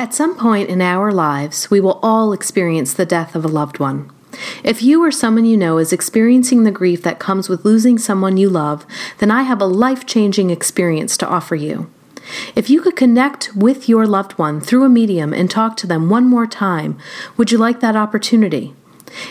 At some point in our lives, we will all experience the death of a loved one. If you or someone you know is experiencing the grief that comes with losing someone you love, then I have a life changing experience to offer you. If you could connect with your loved one through a medium and talk to them one more time, would you like that opportunity?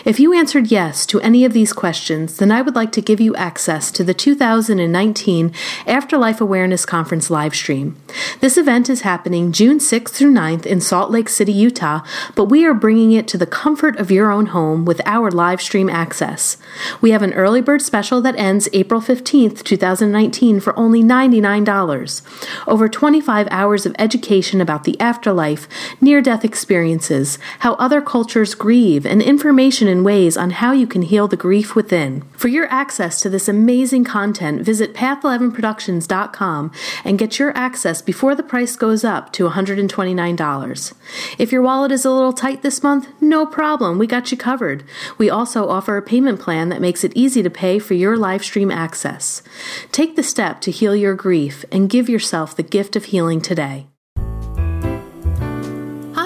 If you answered yes to any of these questions, then I would like to give you access to the 2019 Afterlife Awareness Conference live stream. This event is happening June 6th through 9th in Salt Lake City, Utah, but we are bringing it to the comfort of your own home with our live stream access. We have an early bird special that ends April 15th, 2019 for only $99. Over 25 hours of education about the afterlife, near death experiences, how other cultures grieve, and information information and ways on how you can heal the grief within. For your access to this amazing content, visit path11productions.com and get your access before the price goes up to $129. If your wallet is a little tight this month, no problem, we got you covered. We also offer a payment plan that makes it easy to pay for your live stream access. Take the step to heal your grief and give yourself the gift of healing today.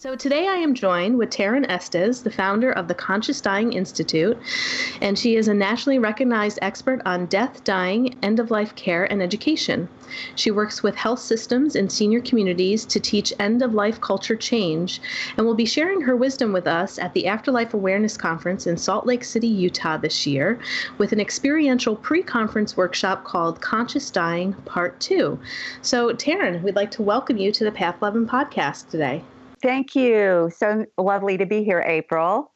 So today I am joined with Tarron Estes, the founder of the Conscious Dying Institute, and she is a nationally recognized expert on death, dying, end of life care, and education. She works with health systems and senior communities to teach end of life culture change and will be sharing her wisdom with us at the Afterlife Awareness Conference in Salt Lake City, Utah this year with an experiential pre conference workshop called Conscious Dying Part 2. So, Tarron, we'd like to welcome you to the Path 11 podcast today. Thank you. So lovely to be here, April.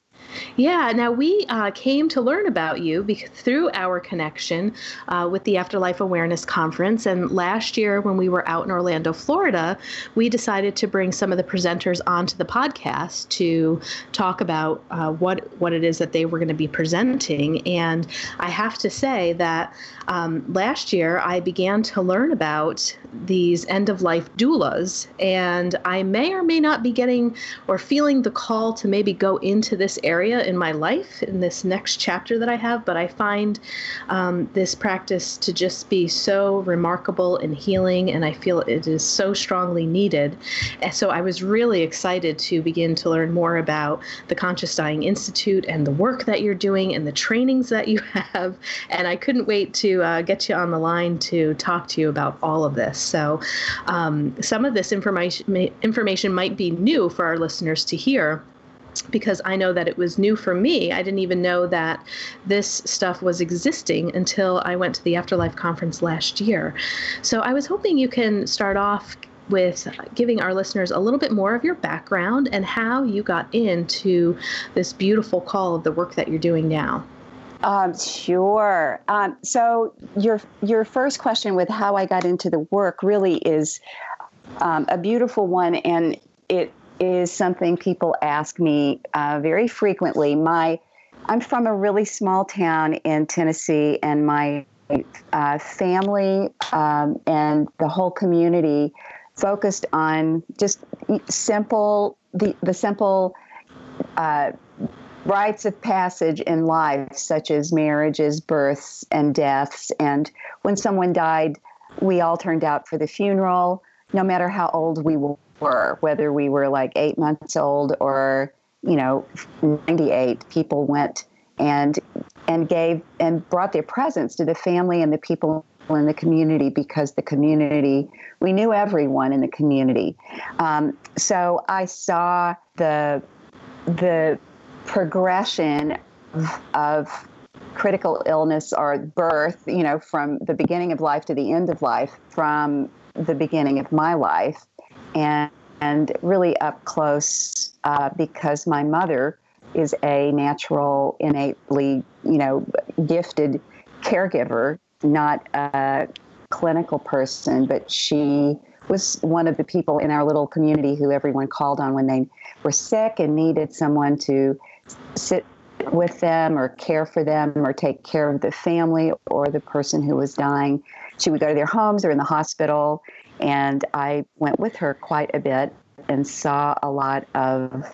Yeah, now we uh, came to learn about you because, through our connection uh, with the Afterlife Awareness Conference. And last year, when we were out in Orlando, Florida, we decided to bring some of the presenters onto the podcast to talk about uh, what what it is that they were going to be presenting. And I have to say that um, last year I began to learn about these end of life doulas, and I may or may not be getting or feeling the call to maybe go into this area in my life in this next chapter that I have, but I find um, this practice to just be so remarkable and healing, and I feel it is so strongly needed. And so I was really excited to begin to learn more about the Conscious Dying Institute and the work that you're doing and the trainings that you have. And I couldn't wait to uh, get you on the line to talk to you about all of this. So um, some of this information information might be new for our listeners to hear because I know that it was new for me. I didn't even know that this stuff was existing until I went to the Afterlife conference last year. So I was hoping you can start off with giving our listeners a little bit more of your background and how you got into this beautiful call of the work that you're doing now. Um, sure. Um, so your your first question with how I got into the work really is um, a beautiful one, and it is something people ask me uh, very frequently. My, I'm from a really small town in Tennessee, and my uh, family um, and the whole community focused on just simple the the simple uh, rites of passage in life, such as marriages, births, and deaths. And when someone died, we all turned out for the funeral, no matter how old we were whether we were like eight months old or, you know, 98, people went and and gave and brought their presents to the family and the people in the community because the community we knew everyone in the community. Um, so i saw the the progression of critical illness or birth you know from the beginning of life to the end of life from the beginning of my life and, and really up close uh, because my mother is a natural, innately, you know, gifted caregiver, not a clinical person, but she was one of the people in our little community who everyone called on when they were sick and needed someone to sit with them or care for them or take care of the family or the person who was dying. She would go to their homes or in the hospital, and I went with her quite a bit and saw a lot of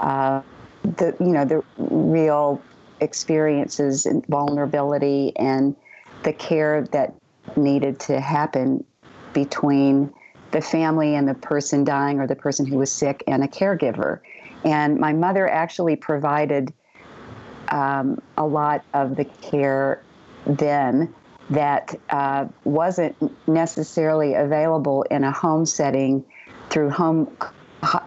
uh, the you know the real experiences and vulnerability and the care that needed to happen between the family and the person dying or the person who was sick and a caregiver. And my mother actually provided um, a lot of the care then that uh, wasn't necessarily available in a home setting through home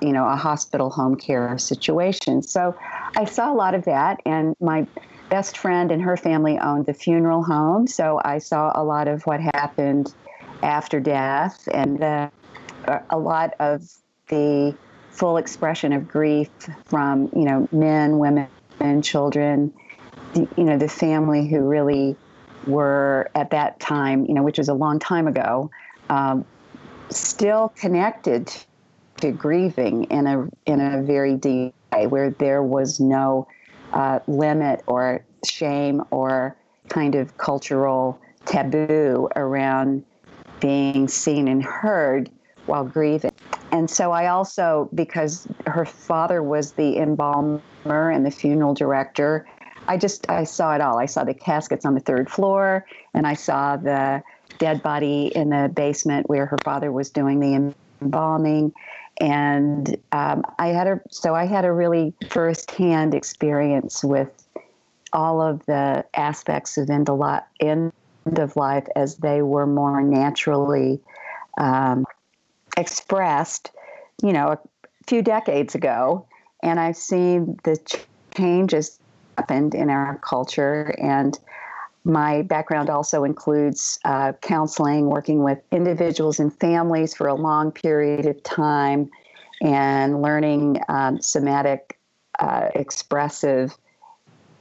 you know a hospital home care situation. So i saw a lot of that and my best friend and her family owned the funeral home. So i saw a lot of what happened after death and the, a lot of the full expression of grief from you know men women and children you know the family who really were at that time you know which was a long time ago um, still connected to grieving in a in a very deep way where there was no uh, limit or shame or kind of cultural taboo around being seen and heard while grieving. And so I also, because her father was the embalmer and the funeral director, I just I saw it all. I saw the caskets on the third floor, and I saw the dead body in the basement where her father was doing the embalming. And um, I had a so I had a really firsthand experience with all of the aspects of end of, life, end of life as they were more naturally um, expressed, you know, a few decades ago. And I've seen the changes happened in our culture. And my background also includes uh, counseling, working with individuals and families for a long period of time, and learning um, somatic, uh, expressive,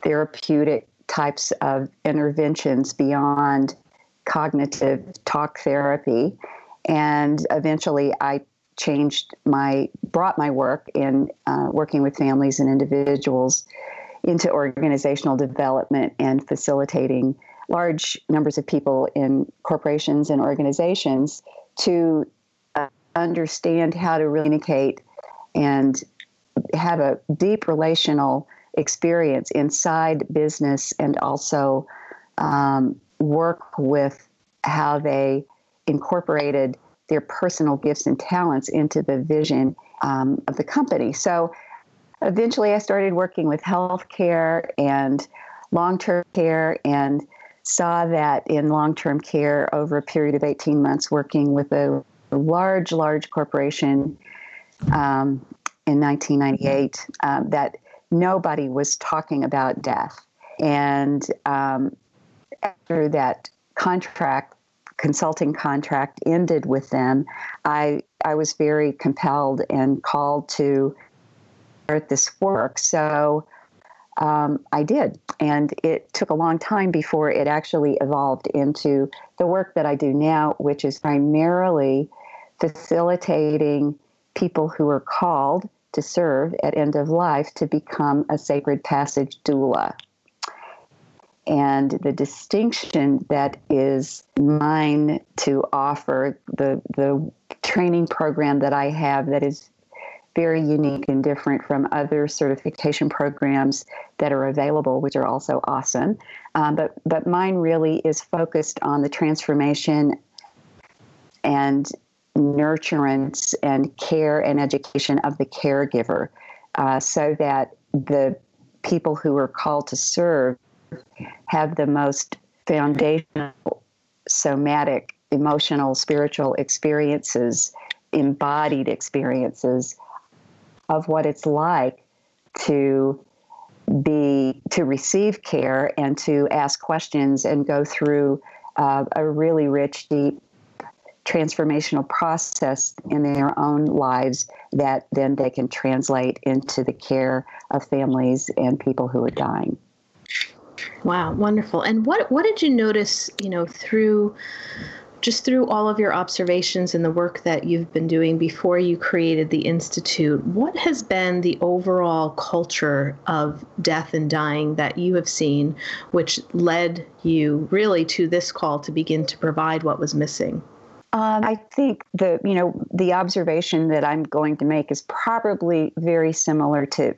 therapeutic types of interventions beyond cognitive talk therapy. And eventually, I changed my, brought my work in uh, working with families and individuals into organizational development and facilitating large numbers of people in corporations and organizations to uh, understand how to communicate and have a deep relational experience inside business and also um, work with how they incorporated their personal gifts and talents into the vision um, of the company. So eventually I started working with healthcare and long term care and saw that in long term care over a period of 18 months working with a large, large corporation um, in 1998 um, that nobody was talking about death. And um, after that contract, consulting contract ended with them, I, I was very compelled and called to start this work. So um, I did. And it took a long time before it actually evolved into the work that I do now, which is primarily facilitating people who are called to serve at end of life to become a sacred passage doula. And the distinction that is mine to offer, the, the training program that I have that is very unique and different from other certification programs that are available, which are also awesome. Um, but but mine really is focused on the transformation and nurturance and care and education of the caregiver, uh, so that the people who are called to serve have the most foundational somatic, emotional, spiritual experiences, embodied experiences of what it's like to be to receive care and to ask questions and go through uh, a really rich deep transformational process in their own lives that then they can translate into the care of families and people who are dying. Wow wonderful. And what what did you notice you know through just through all of your observations and the work that you've been doing before you created the Institute, what has been the overall culture of death and dying that you have seen, which led you really to this call to begin to provide what was missing? Um, I think the you know the observation that I'm going to make is probably very similar to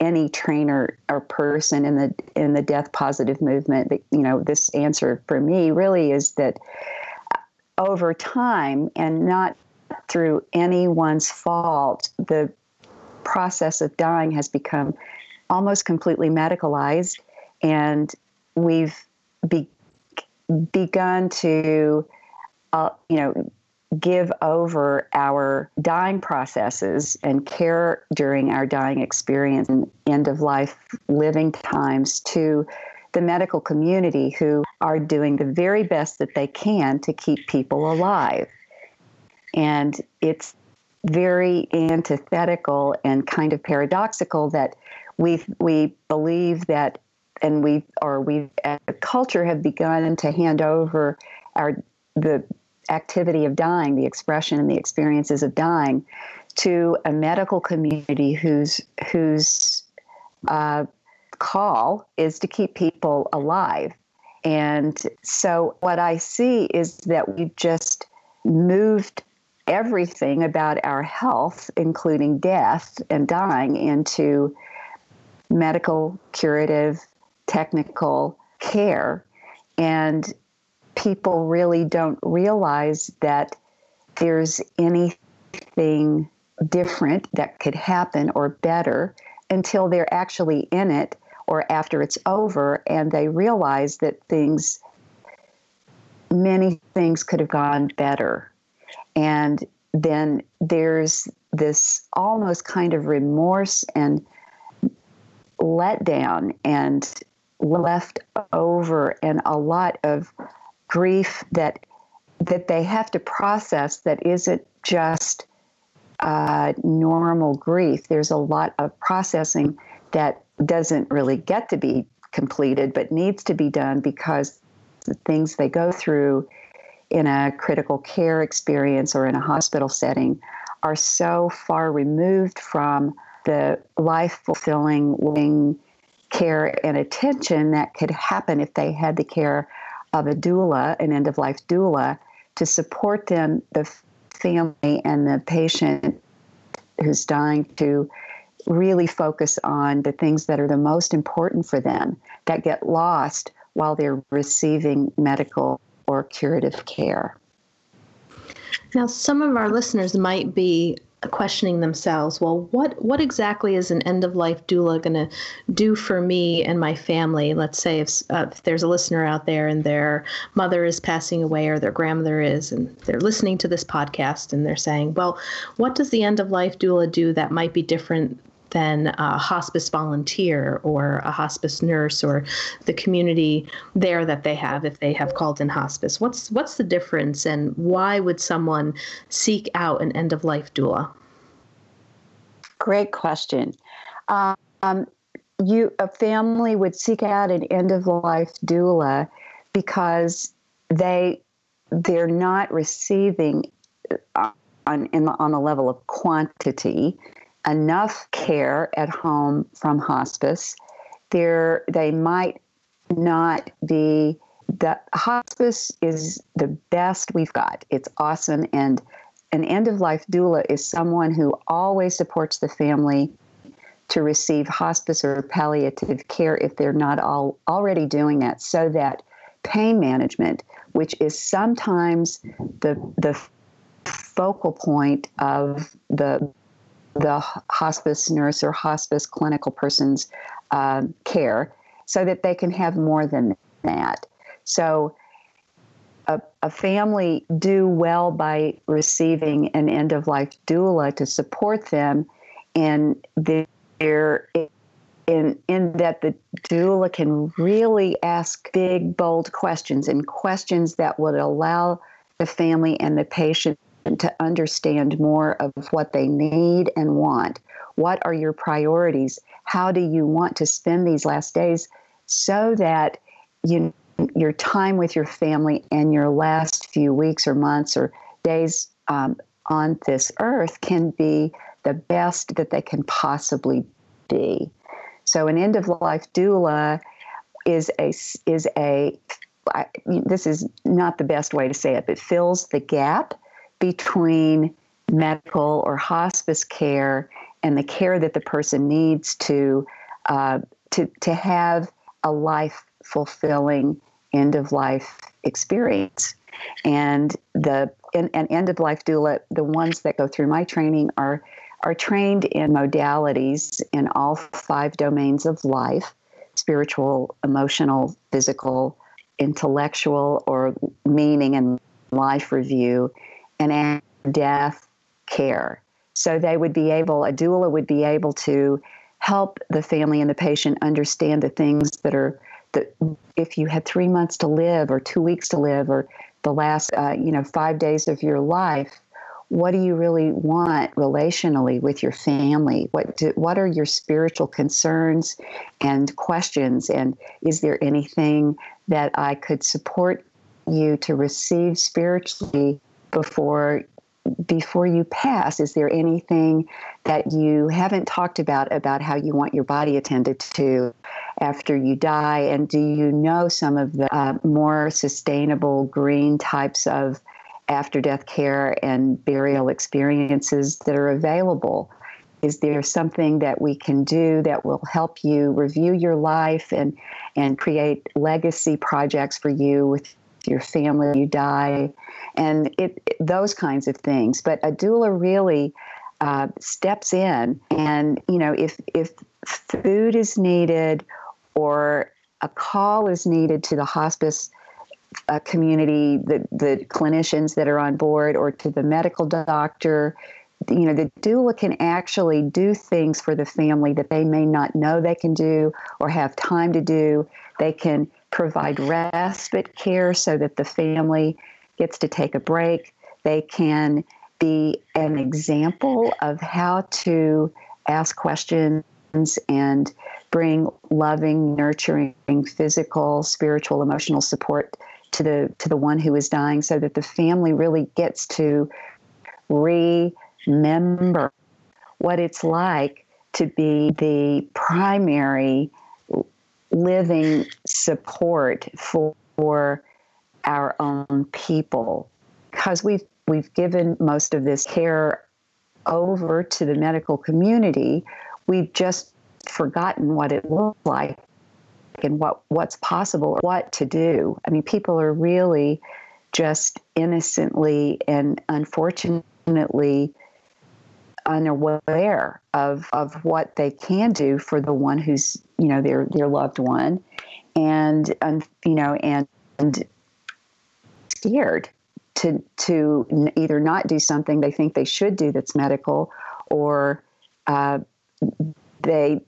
any trainer or person in the in the death positive movement. You know this answer for me really is that over time and not through anyone's fault, the process of dying has become almost completely medicalized, and we've be, begun to uh, you know, give over our dying processes and care during our dying experience and end of life living times to the medical community who are doing the very best that they can to keep people alive. And it's very antithetical and kind of paradoxical that we we believe that and we or we as a culture have begun to hand over our the activity of dying, the expression and the experiences of dying, to a medical community whose whose uh, call is to keep people alive. And so, what I see is that we've just moved everything about our health, including death and dying, into medical, curative, technical care. And people really don't realize that there's anything different that could happen or better until they're actually in it or after it's over and they realize that things many things could have gone better and then there's this almost kind of remorse and letdown and left over and a lot of grief that that they have to process that isn't just uh, normal grief. There's a lot of processing that doesn't really get to be completed, but needs to be done because the things they go through in a critical care experience or in a hospital setting are so far removed from the life fulfilling care and attention that could happen if they had the care of a doula, an end of life doula, to support them, the family and the patient who's dying to really focus on the things that are the most important for them that get lost while they're receiving medical or curative care. Now, some of our listeners might be questioning themselves well what what exactly is an end of life doula going to do for me and my family let's say if, uh, if there's a listener out there and their mother is passing away or their grandmother is and they're listening to this podcast and they're saying well what does the end of life doula do that might be different than a hospice volunteer or a hospice nurse or the community there that they have if they have called in hospice. What's what's the difference and why would someone seek out an end of life doula? Great question. Um, you a family would seek out an end of life doula because they they're not receiving uh, on in, on the level of quantity enough care at home from hospice. There, they might not be. The hospice is the best we've got. It's awesome, and an end of life doula is someone who always supports the family to receive hospice or palliative care if they're not all already doing that, so that pain management, which is sometimes the the focal point of the the hospice nurse or hospice clinical person's uh, care so that they can have more than that. So, a, a family do well by receiving an end of life doula to support them in their in in that the doula can really ask big bold questions and questions that would allow the family and the patient to understand more of what they need and want. What are your priorities? How do you want to spend these last days so that you your time with your family and your last few weeks or months or days um, on this earth can be the best that they can possibly be. So an end of life doula is a is a I, this is not the best way to say it, but fills the gap between medical or hospice care and the care that the person needs to uh, to to have a life fulfilling end of life experience. And the and, and end of life doula, the ones that go through my training are are trained in modalities in all five domains of life spiritual, emotional, physical, intellectual, or meaning and life review, and death care. So they would be able, a doula would be able to help the family and the patient understand the things that are that if you had three months to live or two weeks to live or the last uh, you know five days of your life what do you really want relationally with your family what do, what are your spiritual concerns and questions and is there anything that i could support you to receive spiritually before before you pass, is there anything that you haven't talked about about how you want your body attended to after you die? And do you know some of the uh, more sustainable green types of after death care and burial experiences that are available? Is there something that we can do that will help you review your life and, and create legacy projects for you with your family you die and it, it, those kinds of things. But a doula really uh, steps in and you know if if food is needed or a call is needed to the hospice uh, community the, the clinicians that are on board or to the medical doctor you know the doula can actually do things for the family that they may not know they can do or have time to do they can provide respite care so that the family gets to take a break. They can be an example of how to ask questions and bring loving, nurturing, physical, spiritual, emotional support to the to the one who is dying so that the family really gets to remember what it's like to be the primary living support for, for our own people. Because we've we've given most of this care over to the medical community we've just forgotten what it looks like and what what's possible what to do. I mean people are really just innocently and unfortunately unaware of of what they can do for the one who's you know their their loved one and um, you know and, and scared to to either not do something they think they should do that's medical or uh, they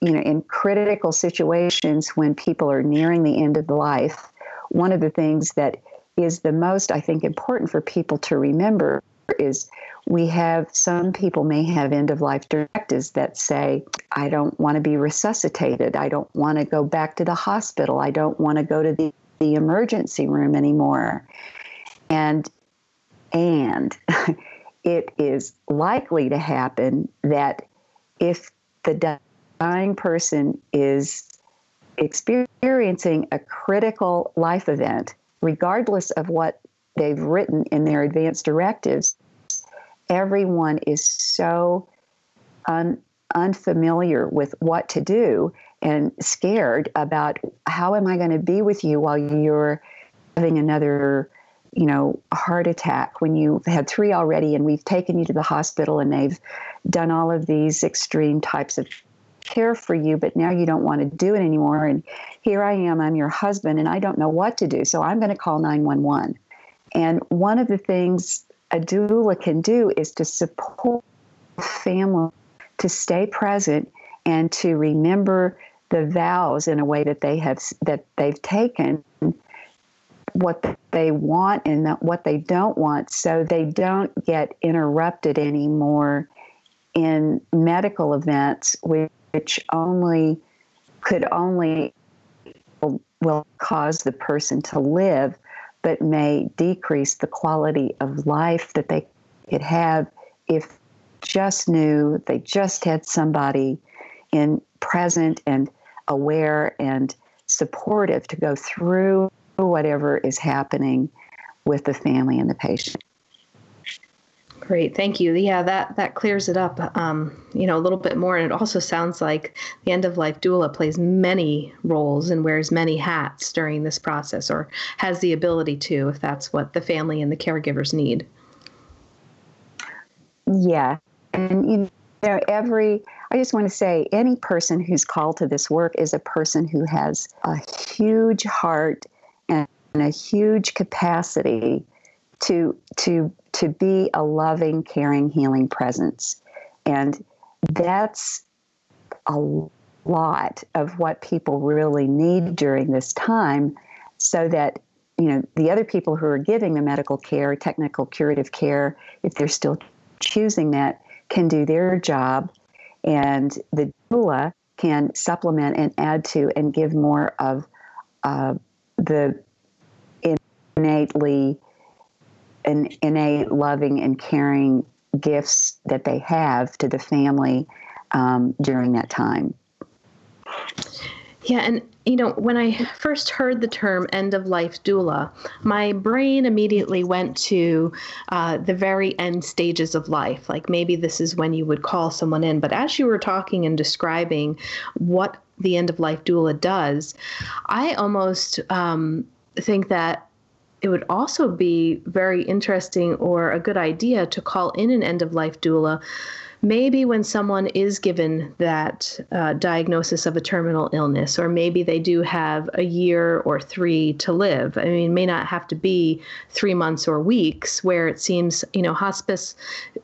you know in critical situations when people are nearing the end of life one of the things that is the most i think important for people to remember is we have some people may have end of life directives that say, I don't want to be resuscitated. I don't want to go back to the hospital. I don't want to go to the, the emergency room anymore. And and it is likely to happen that if the dying person is experiencing a critical life event, regardless of what they've written in their advance directives, everyone is so un, unfamiliar with what to do and scared about how am I going to be with you while you're having another you know heart attack when you've had three already and we've taken you to the hospital and they've done all of these extreme types of care for you but now you don't want to do it anymore. And here I am I'm your husband and I don't know what to do. So I'm going to call 911 and one of the things a doula can do is to support the family to stay present and to remember the vows in a way that they have that they've taken what they want and what they don't want so they don't get interrupted anymore in medical events which only could only will cause the person to live, but may decrease the quality of life that they could have if just knew they just had somebody in present and aware and supportive to go through whatever is happening with the family and the patient. Great, thank you. Yeah, that that clears it up, um, you know, a little bit more. And it also sounds like the end of life doula plays many roles and wears many hats during this process, or has the ability to, if that's what the family and the caregivers need. Yeah, and you know, every I just want to say, any person who's called to this work is a person who has a huge heart and a huge capacity to to to be a loving, caring, healing presence. And that's a lot of what people really need during this time so that you know the other people who are giving the medical care technical curative care if they're still choosing that can do their job and the doula can supplement and add to and give more of uh, the innately an innate loving and caring gifts that they have to the family um, during that time. Yeah, and you know, when I first heard the term end of life doula, my brain immediately went to uh, the very end stages of life. Like maybe this is when you would call someone in. But as you were talking and describing what the end of life doula does, I almost um, think that it would also be very interesting or a good idea to call in an end of life doula maybe when someone is given that uh, diagnosis of a terminal illness, or maybe they do have a year or three to live. I mean, it may not have to be three months or weeks, where it seems, you know, hospice.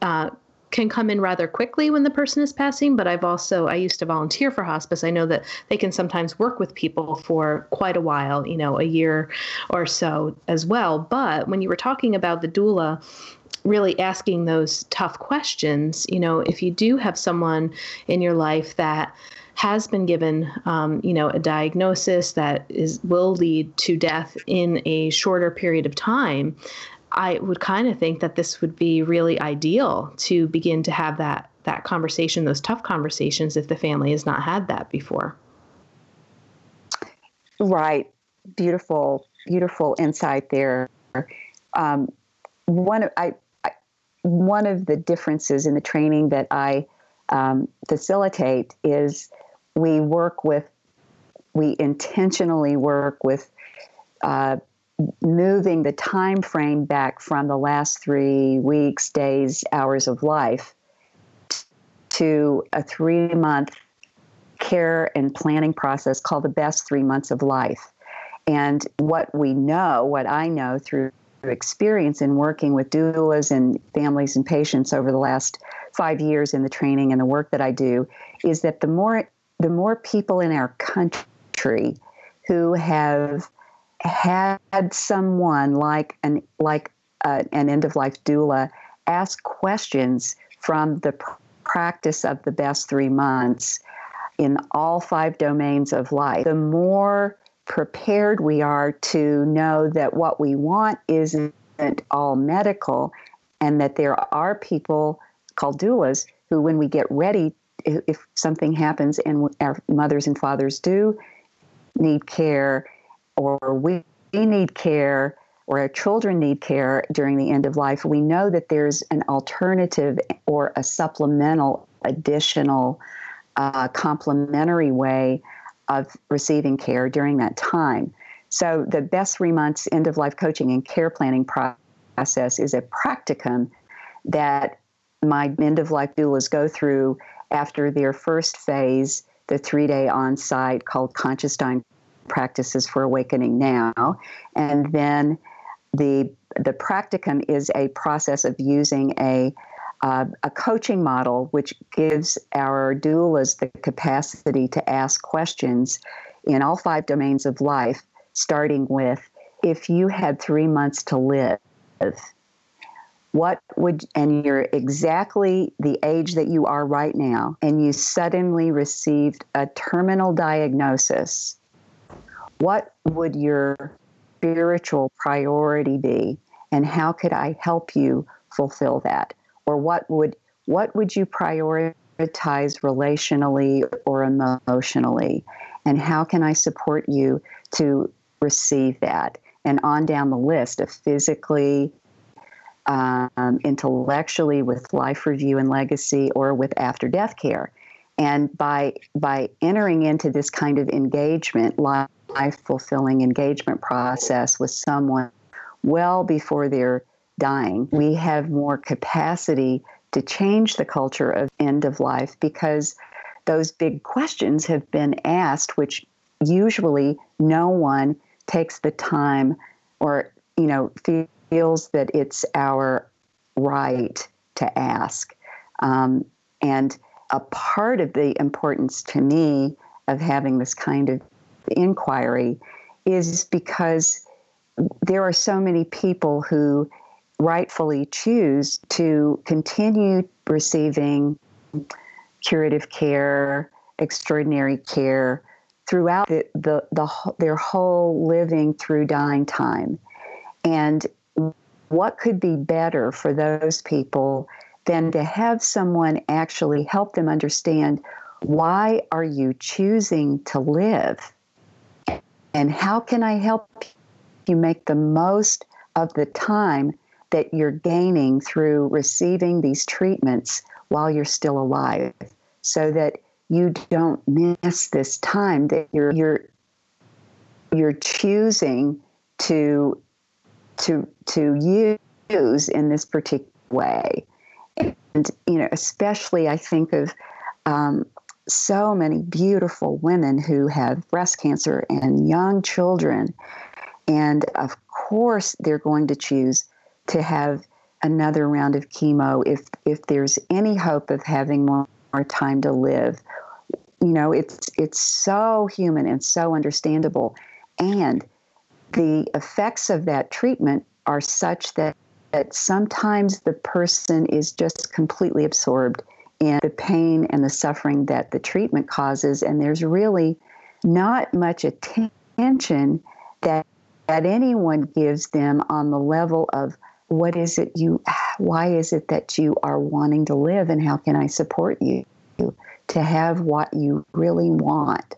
Uh, can come in rather quickly when the person is passing but i've also i used to volunteer for hospice i know that they can sometimes work with people for quite a while you know a year or so as well but when you were talking about the doula really asking those tough questions. You know, if you do have someone in your life that has been given, um, you know, a diagnosis that is will lead to death in a shorter period of time, I would kind of think that this would be really ideal to begin to have that that conversation, those tough conversations, if the family has not had that before. Right, beautiful, beautiful insight there. Um, one, I one of the differences in the training that I um, facilitate is we work with, we intentionally work with uh, moving the time frame back from the last three weeks, days, hours of life to a three month care and planning process called the best three months of life. And what we know, what I know through experience in working with doulas and families and patients over the last five years in the training and the work that I do is that the more the more people in our country who have had someone like an like uh, an end of life doula ask questions from the pr- practice of the best three months in all five domains of life, the more prepared we are to know that what we want isn't all medical and that there are people called doulas who, when we get ready, if something happens and our mothers and fathers do need care, or we need care, or our children need care during the end of life, we know that there's an alternative or a supplemental, additional, uh, complementary way of receiving care during that time. So, the best three months end of life coaching and care planning process is a practicum that my end of life doulas go through after their first phase, the three day on site called Conscious Dying Practices for Awakening Now. And then the, the practicum is a process of using a uh, a coaching model which gives our doulas the capacity to ask questions in all five domains of life, starting with if you had three months to live, what would, and you're exactly the age that you are right now, and you suddenly received a terminal diagnosis, what would your spiritual priority be and how could I help you fulfill that? Or what would what would you prioritize relationally or emotionally? And how can I support you to receive that? And on down the list of physically, um, intellectually with life review and legacy or with after death care. And by by entering into this kind of engagement, life fulfilling engagement process with someone well before they're dying, we have more capacity to change the culture of end of life because those big questions have been asked, which usually no one takes the time or you know feels that it's our right to ask. Um, and a part of the importance to me of having this kind of inquiry is because there are so many people who rightfully choose to continue receiving curative care, extraordinary care throughout the, the, the, their whole living through dying time. And what could be better for those people than to have someone actually help them understand why are you choosing to live and how can i help you make the most of the time that you're gaining through receiving these treatments while you're still alive so that you don't miss this time that you're you're you're choosing to to to use in this particular way. And you know, especially I think of um, so many beautiful women who have breast cancer and young children, and of course they're going to choose to have another round of chemo if if there's any hope of having more, more time to live. You know, it's it's so human and so understandable, and the effects of that treatment are such that, that sometimes the person is just completely absorbed in the pain and the suffering that the treatment causes, and there's really not much attention that that anyone gives them on the level of what is it you why is it that you are wanting to live and how can I support you to have what you really want?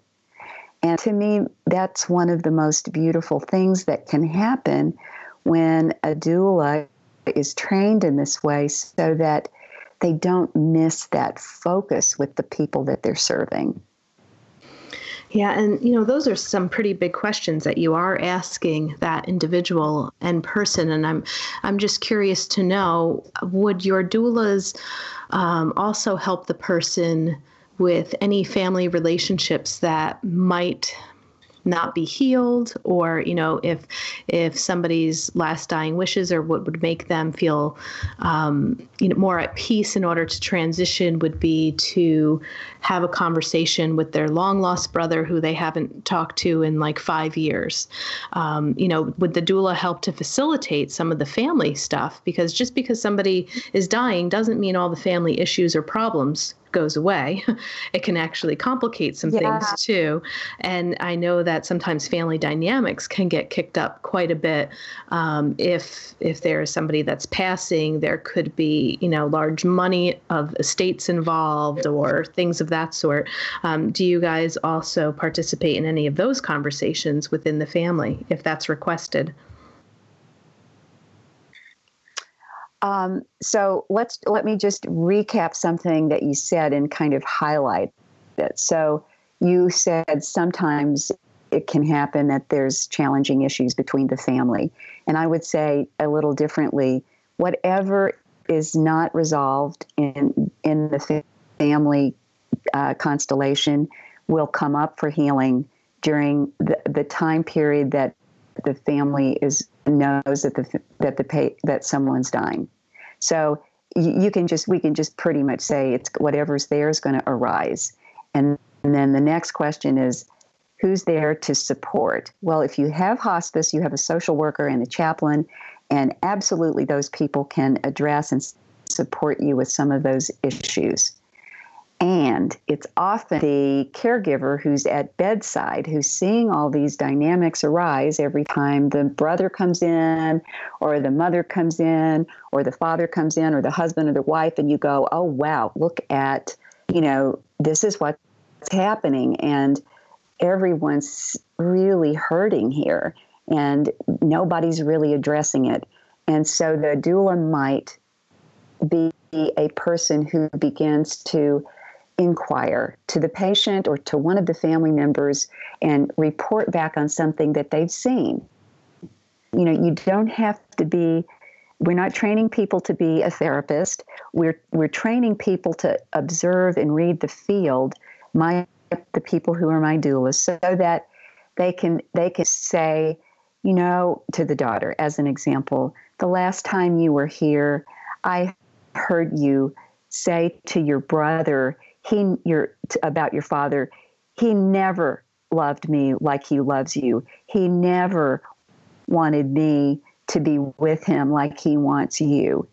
And to me, that's one of the most beautiful things that can happen when a doula is trained in this way so that they don't miss that focus with the people that they're serving. Yeah, and you know those are some pretty big questions that you are asking that individual and person, and I'm I'm just curious to know would your doulas um, also help the person with any family relationships that might not be healed or you know if if somebody's last dying wishes or what would make them feel um, you know more at peace in order to transition would be to have a conversation with their long lost brother who they haven't talked to in like five years. Um, you know would the doula help to facilitate some of the family stuff? Because just because somebody is dying doesn't mean all the family issues or problems goes away, it can actually complicate some yeah. things too. And I know that sometimes family dynamics can get kicked up quite a bit um, if if there is somebody that's passing. There could be you know large money of estates involved or things of that sort. Um, do you guys also participate in any of those conversations within the family if that's requested? Um, so let's let me just recap something that you said and kind of highlight it. So you said sometimes it can happen that there's challenging issues between the family, and I would say a little differently. Whatever is not resolved in in the family uh, constellation will come up for healing during the, the time period that the family is knows that the that the that someone's dying. So you can just we can just pretty much say it's whatever's there is going to arise, and, and then the next question is who's there to support? Well, if you have hospice, you have a social worker and a chaplain, and absolutely those people can address and support you with some of those issues. And it's often the caregiver who's at bedside who's seeing all these dynamics arise every time the brother comes in, or the mother comes in, or the father comes in, or the husband or the wife, and you go, oh, wow, look at, you know, this is what's happening. And everyone's really hurting here, and nobody's really addressing it. And so the doula might be a person who begins to inquire to the patient or to one of the family members and report back on something that they've seen. You know, you don't have to be we're not training people to be a therapist. We're we're training people to observe and read the field, my the people who are my doulas, so that they can they can say, you know, to the daughter, as an example, the last time you were here, I heard you say to your brother he your about your father he never loved me like he loves you. He never wanted me to be with him like he wants you.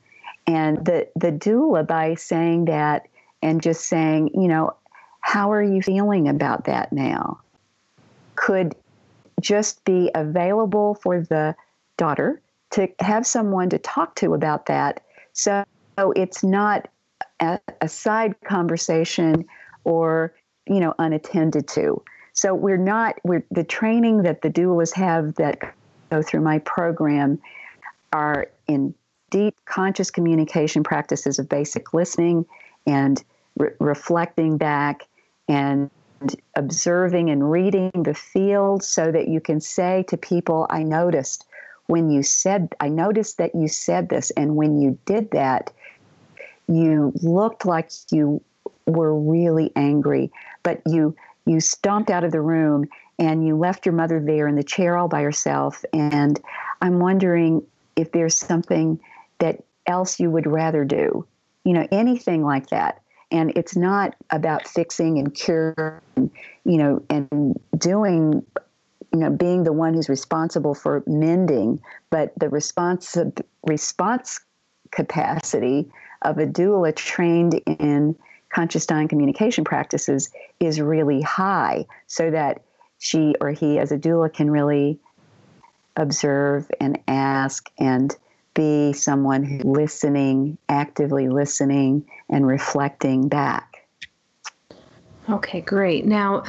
And the the doula by saying that and just saying you know how are you feeling about that now? Could just be available for the daughter to have someone to talk to about that. So it's not a, side conversation or you know unattended to. So we're not we're the training that the doulas have that go through my program are in deep conscious communication practices of basic listening and re- reflecting back and observing and reading the field so that you can say to people i noticed when you said i noticed that you said this and when you did that you looked like you were really angry, but you you stomped out of the room and you left your mother there in the chair all by herself. And I'm wondering if there's something that else you would rather do, you know, anything like that. And it's not about fixing and curing, you know, and doing, you know, being the one who's responsible for mending, but the response response capacity of a doula trained in conscious dying communication practices is really high so that she or he as a doula can really observe and ask and be someone listening, actively listening and reflecting back. Okay, great. Now,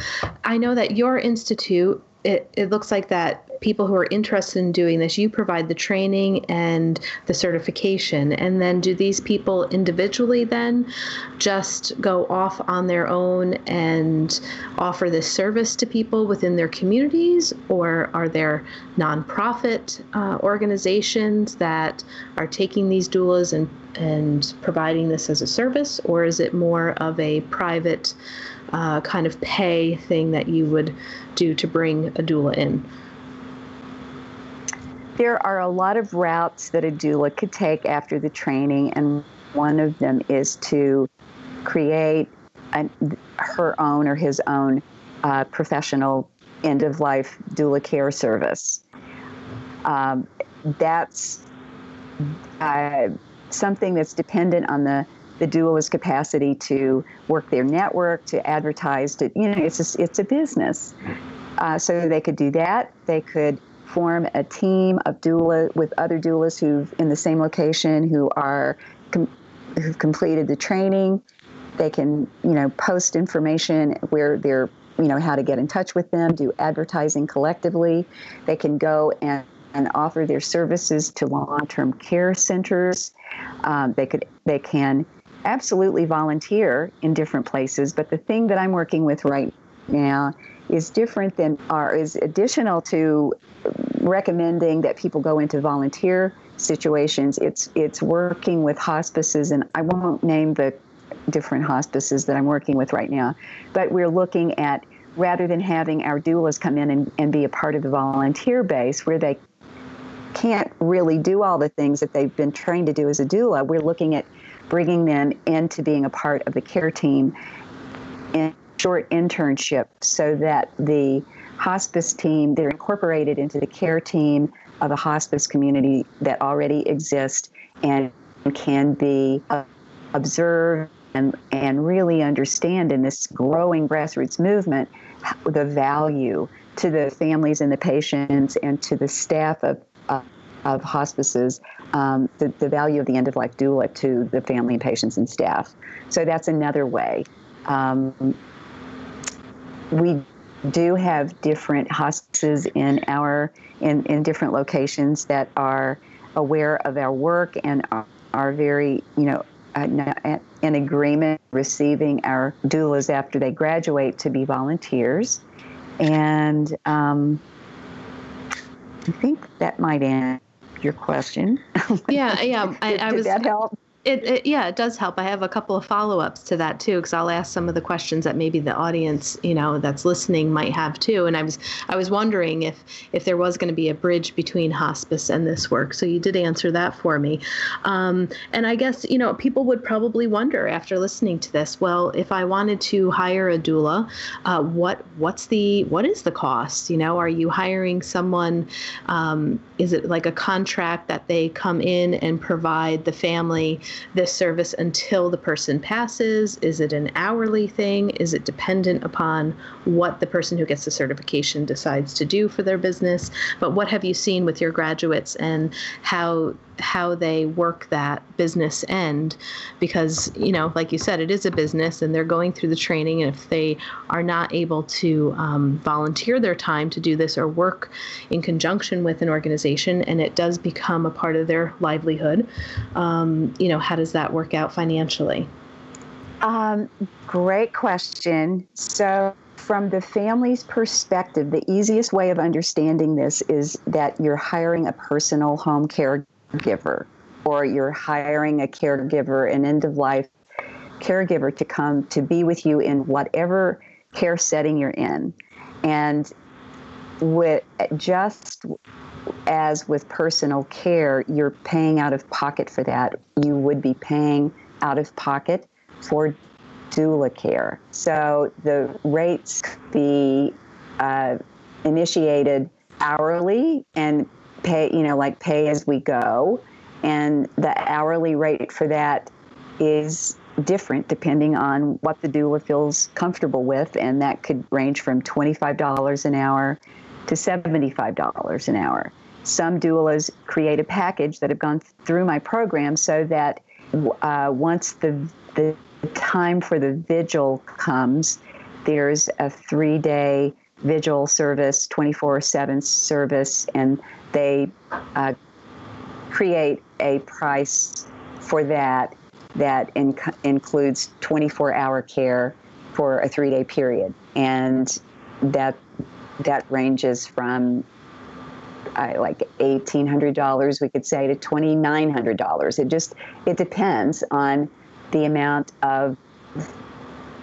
I know that your institute it, it looks like that people who are interested in doing this, you provide the training and the certification. And then do these people individually then just go off on their own and offer this service to people within their communities? Or are there nonprofit uh, organizations that are taking these doulas and, and providing this as a service? Or is it more of a private uh, kind of pay thing that you would do to bring a doula in? There are a lot of routes that a doula could take after the training, and one of them is to create an, her own or his own uh, professional end of life doula care service. Um, that's uh, something that's dependent on the the doula's capacity to work their network, to advertise, to you know, it's a, it's a business. Uh, so they could do that. They could form a team of doula with other doulas who've in the same location who are com- who've completed the training. They can, you know, post information where they're, you know, how to get in touch with them, do advertising collectively. They can go and, and offer their services to long-term care centers. Um, they could, they can absolutely volunteer in different places. But the thing that I'm working with right now is different than or is additional to recommending that people go into volunteer situations. It's it's working with hospices, and I won't name the different hospices that I'm working with right now, but we're looking at rather than having our doulas come in and, and be a part of the volunteer base where they can't really do all the things that they've been trained to do as a doula, we're looking at bringing them into being a part of the care team in short internship so that the hospice team, they're incorporated into the care team of a hospice community that already exists and can be observed and, and really understand in this growing grassroots movement the value to the families and the patients and to the staff of, of, of hospices, um, the, the value of the end of life doula to the family and patients and staff. So that's another way. Um, we do have different hospices in our in, in different locations that are aware of our work and are, are very you know in agreement receiving our doulas after they graduate to be volunteers. And um, i think that might answer your question. Yeah yeah I, I was that help it, it, yeah, it does help. I have a couple of follow-ups to that too, because I'll ask some of the questions that maybe the audience, you know, that's listening might have too. And I was I was wondering if if there was going to be a bridge between hospice and this work. So you did answer that for me. Um, and I guess you know people would probably wonder after listening to this. Well, if I wanted to hire a doula, uh, what what's the what is the cost? You know, are you hiring someone? Um, is it like a contract that they come in and provide the family? This service until the person passes? Is it an hourly thing? Is it dependent upon what the person who gets the certification decides to do for their business? But what have you seen with your graduates and how how they work that business end because you know like you said it is a business and they're going through the training and if they are not able to um, volunteer their time to do this or work in conjunction with an organization and it does become a part of their livelihood um, you know how does that work out financially um, great question so from the family's perspective, the easiest way of understanding this is that you're hiring a personal home caregiver or you're hiring a caregiver, an end of life caregiver to come to be with you in whatever care setting you're in. And with just as with personal care, you're paying out of pocket for that. You would be paying out of pocket for doula care. So the rates be uh, initiated hourly and pay, you know, like pay as we go. And the hourly rate for that is different depending on what the doula feels comfortable with. And that could range from $25 an hour to $75 an hour. Some doulas create a package that have gone through my program so that uh, once the, the time for the vigil comes, there's a three day vigil service, 24 7 service, and they uh, create a price for that that inc- includes 24 hour care for a three day period. And that that ranges from uh, like eighteen hundred dollars, we could say, to twenty nine hundred dollars. It just it depends on the amount of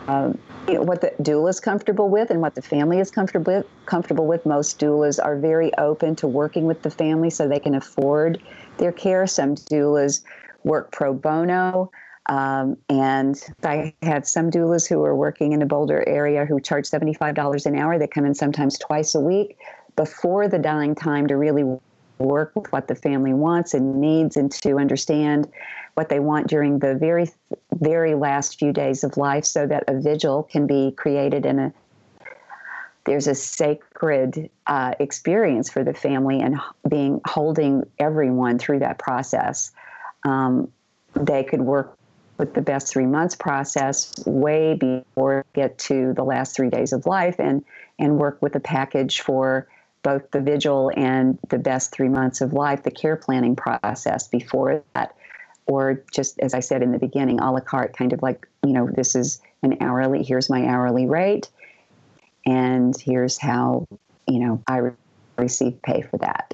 um, you know, what the doula is comfortable with and what the family is comfortable with. Comfortable with. Most doulas are very open to working with the family so they can afford their care. Some doulas work pro bono. Um, and I have some doulas who are working in the Boulder area who charge $75 an hour. They come in sometimes twice a week before the dying time to really work with what the family wants and needs and to understand what they want during the very, very last few days of life so that a vigil can be created in a there's a sacred uh, experience for the family and being holding everyone through that process. Um, they could work with the best three months process way before get to the last three days of life and and work with a package for both the vigil and the best three months of life, the care planning process before that, or just as I said in the beginning, a la carte, kind of like, you know, this is an hourly, here's my hourly rate, and here's how, you know, I receive pay for that.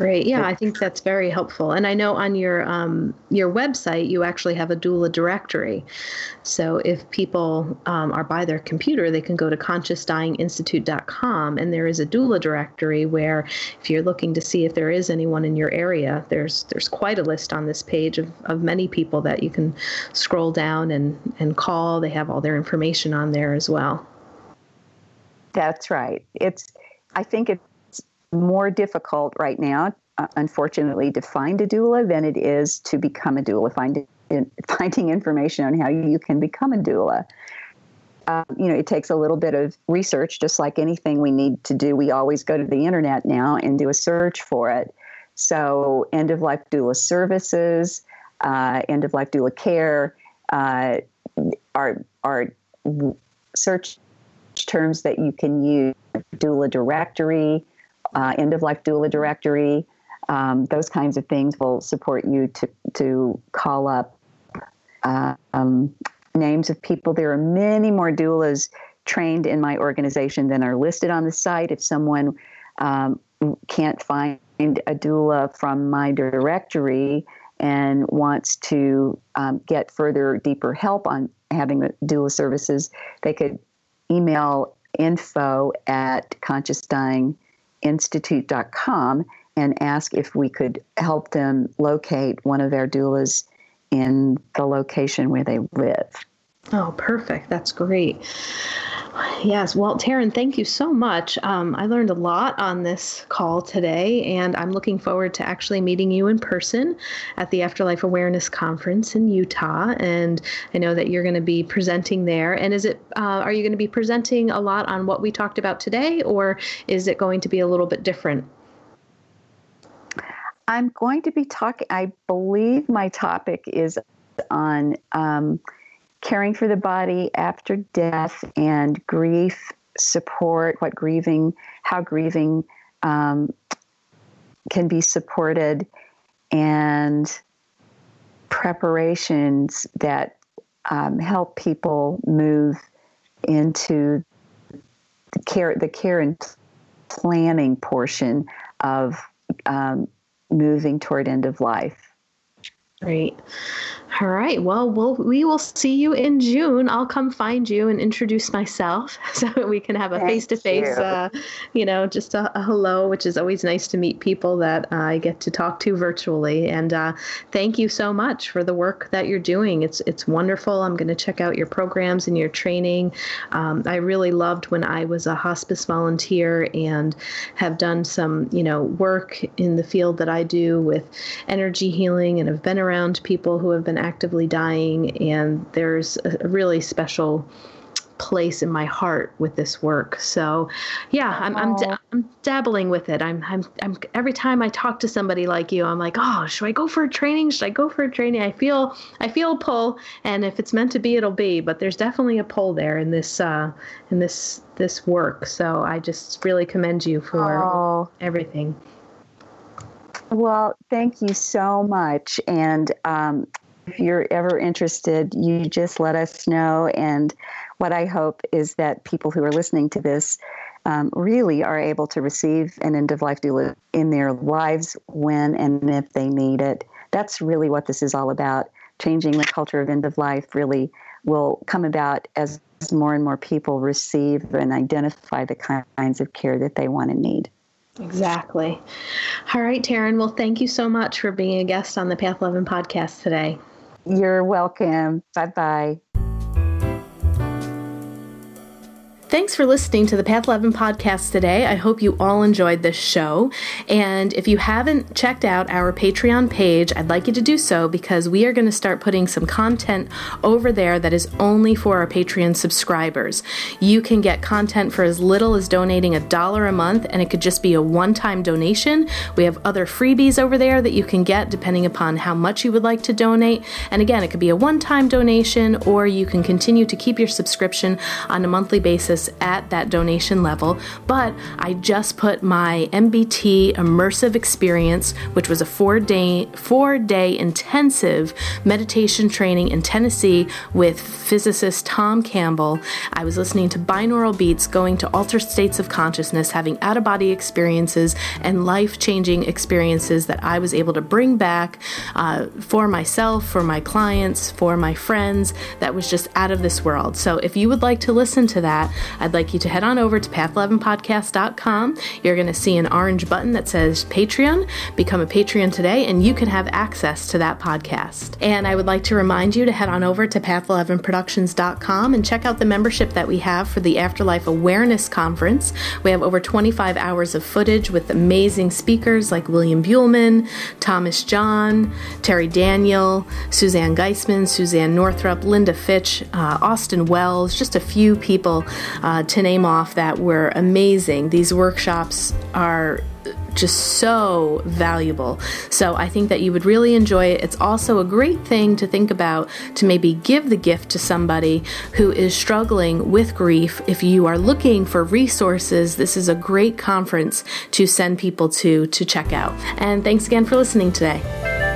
Great. Yeah, I think that's very helpful. And I know on your um, your website you actually have a doula directory. So if people um, are by their computer, they can go to consciousdyinginstitute.com and there is a doula directory where if you're looking to see if there is anyone in your area, there's there's quite a list on this page of, of many people that you can scroll down and, and call. They have all their information on there as well. That's right. It's I think it more difficult right now, uh, unfortunately, to find a doula than it is to become a doula, find in finding information on how you can become a doula. Um, you know, it takes a little bit of research, just like anything we need to do. We always go to the internet now and do a search for it. So, end of life doula services, uh, end of life doula care uh, are are search terms that you can use. Doula directory, uh, end of life doula directory, um, those kinds of things will support you to to call up uh, um, names of people. There are many more doulas trained in my organization than are listed on the site. If someone um, can't find a doula from my directory and wants to um, get further, deeper help on having doula services, they could email info at consciousdyinginstitute.com and ask if we could help them locate one of their doulas in the location where they live. Oh, perfect. That's great. Yes. Well, Tarron, thank you so much. Um, I learned a lot on this call today, and I'm looking forward to actually meeting you in person at the Afterlife Awareness Conference in Utah. And I know that you're going to be presenting there. And is it, uh, are you going to be presenting a lot on what we talked about today, or is it going to be a little bit different? I'm going to be talking, I believe my topic is on. Um, caring for the body after death and grief support, what grieving, how grieving um, can be supported, and preparations that um, help people move into the care, the care and planning portion of um, moving toward end of life. Great. All right. Well, we'll we will see you in June. I'll come find you and introduce myself so we can have a face to face, you know, just a, a, hello, which is always nice to meet people that uh, I get to talk to virtually. And uh, thank you so much for the work that you're doing. It's it's wonderful. I'm going to check out your programs and your training. Um, I really loved when I was a hospice volunteer and have done some, you know, work in the field that I do with energy healing and have been around around people who have been actively dying, and there's a really special place in my heart with this work. So, yeah, I'm I'm, da- I'm, dabbling with it. I'm, I'm I'm every time I talk to somebody like you, I'm like, oh, should I go for a training? Should I go for a training? I feel I feel a pull, and if it's meant to be, it'll be. But there's definitely a pull there in this uh, in this this work. So I just really commend you for oh. everything. Well, thank you so much. And um, if you're ever interested, you just let us know. And what I hope is that people who are listening to this um, really are able to receive an end of life doula in their lives when and if they need it. That's really what this is all about. Changing the culture of end of life really will come about as more and more people receive and identify the kinds of care that they want and need. Exactly. All right, Tarron. Well, thank you so much for being a guest on the Path 11 podcast today. You're welcome. Bye bye. Thanks for listening to the Path 11 podcast today. I hope you all enjoyed this show. And if you haven't checked out our Patreon page, I'd like you to do so because we are going to start putting some content over there that is only for our Patreon subscribers. You can get content for as little as donating a dollar a month, and it could just be a one time donation. We have other freebies over there that you can get depending upon how much you would like to donate. And again, it could be a one time donation, or you can continue to keep your subscription on a monthly basis at that donation level, but I just put my MBT immersive experience, which was a four day four day intensive meditation training in Tennessee with physicist Tom Campbell. I was listening to binaural beats, going to altered states of consciousness, having out of body experiences and life changing experiences that I was able to bring back uh, for myself, for my clients, for my friends. That was just out of this world. So if you would like to listen to that, I'd like you to head on over to path11podcast.com. You're going to see an orange button that says Patreon. Become a Patreon today, and you can have access to that podcast. And I would like to remind you to head on over to path11productions.com and check out the membership that we have for the Afterlife Awareness Conference. We have over 25 hours of footage with amazing speakers like William Buhlman, Thomas John, Terri Daniel, Suzanne Giesemann, Suzanne Northrop, Linda Fitch, uh, Austin Wells, just a few people uh, to name off that were amazing. These workshops are just so valuable. So I think that you would really enjoy it. It's also a great thing to think about to maybe give the gift to somebody who is struggling with grief. If you are looking for resources, this is a great conference to send people to to check out. And thanks again for listening today.